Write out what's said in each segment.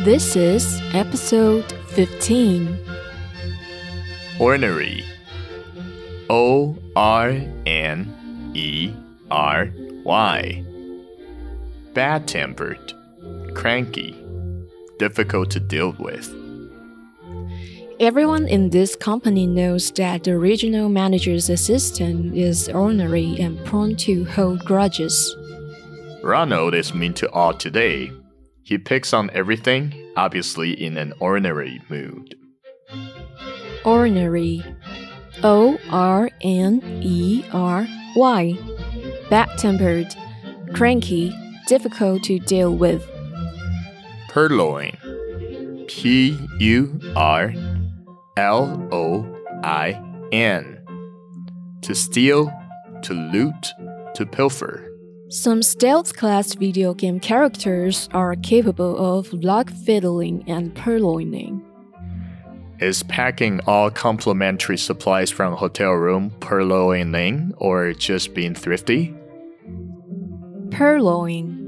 This is episode 15. Ornery. O R N E R Y. Bad tempered, cranky, difficult to deal with. Everyone in this company knows that the regional manager's assistant is ornery and prone to hold grudges. Ronald is mean to all today. He picks on everything, obviously in an ornery mood. Ornery. O R N E R Y. Bad tempered, cranky, difficult to deal with. Purloin. P U R L O I N. To steal, to loot, to pilfer. Some stealth class video game characters are capable of lock fiddling and purloining. Is packing all complimentary supplies from hotel room purloining or just being thrifty? Purloin.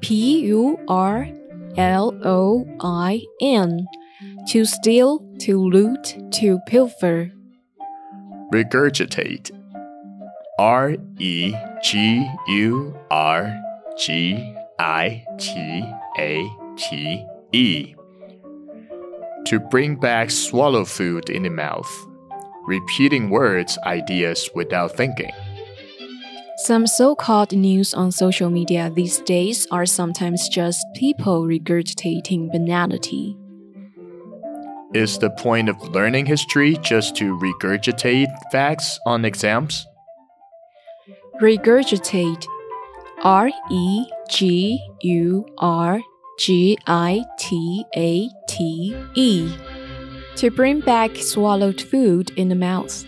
P U R L O I N. To steal, to loot, to pilfer. Regurgitate. R E G U R G I T A T E. To bring back swallow food in the mouth. Repeating words, ideas without thinking. Some so called news on social media these days are sometimes just people regurgitating banality. Is the point of learning history just to regurgitate facts on exams? Regurgitate. R E G U R G I T A T E. To bring back swallowed food in the mouth.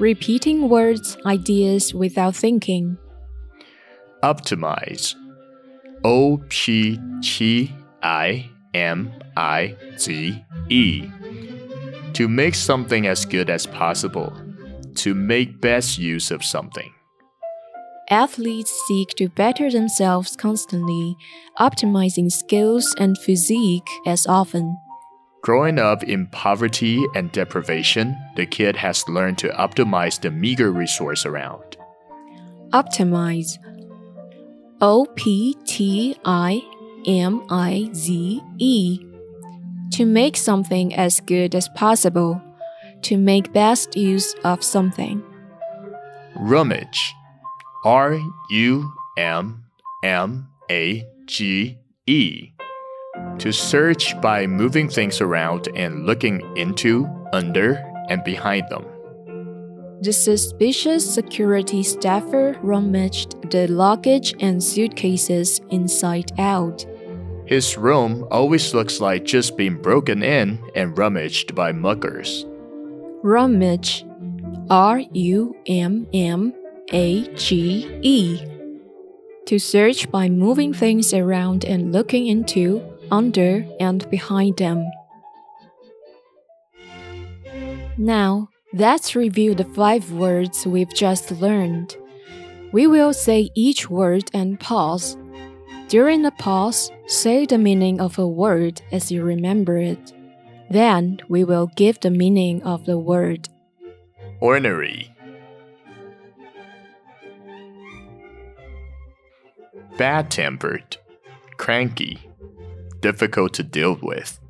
Repeating words, ideas without thinking. Optimize. O P T I M I Z E. To make something as good as possible. To make best use of something. Athletes seek to better themselves constantly, optimizing skills and physique as often. Growing up in poverty and deprivation, the kid has learned to optimize the meager resource around. Optimize. O P T I M I Z E. To make something as good as possible. To make best use of something. Rummage. R U M M A G E. To search by moving things around and looking into, under, and behind them. The suspicious security staffer rummaged the luggage and suitcases inside out. His room always looks like just being broken in and rummaged by muggers. Rummage. R U M M A G E. To search by moving things around and looking into, under, and behind them. Now, let's review the five words we've just learned. We will say each word and pause. During the pause, say the meaning of a word as you remember it. Then we will give the meaning of the word. Ornery. Bad tempered, cranky, difficult to deal with.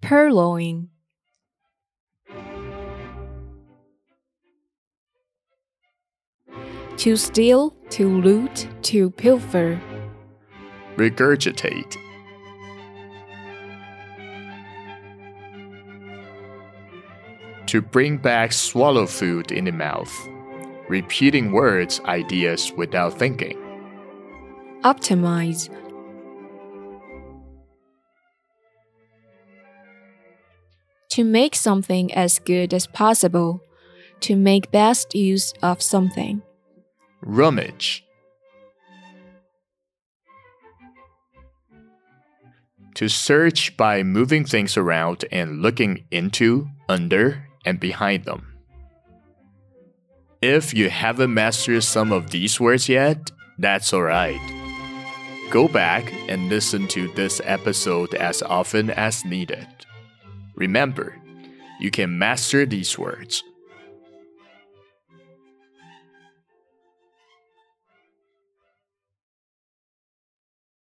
Purloin. To steal, to loot, to pilfer. Regurgitate. To bring back swallow food in the mouth. Repeating words, ideas without thinking. Optimize. To make something as good as possible. To make best use of something. Rummage. To search by moving things around and looking into, under, and behind them. If you haven't mastered some of these words yet, that's alright. Go back and listen to this episode as often as needed. Remember, you can master these words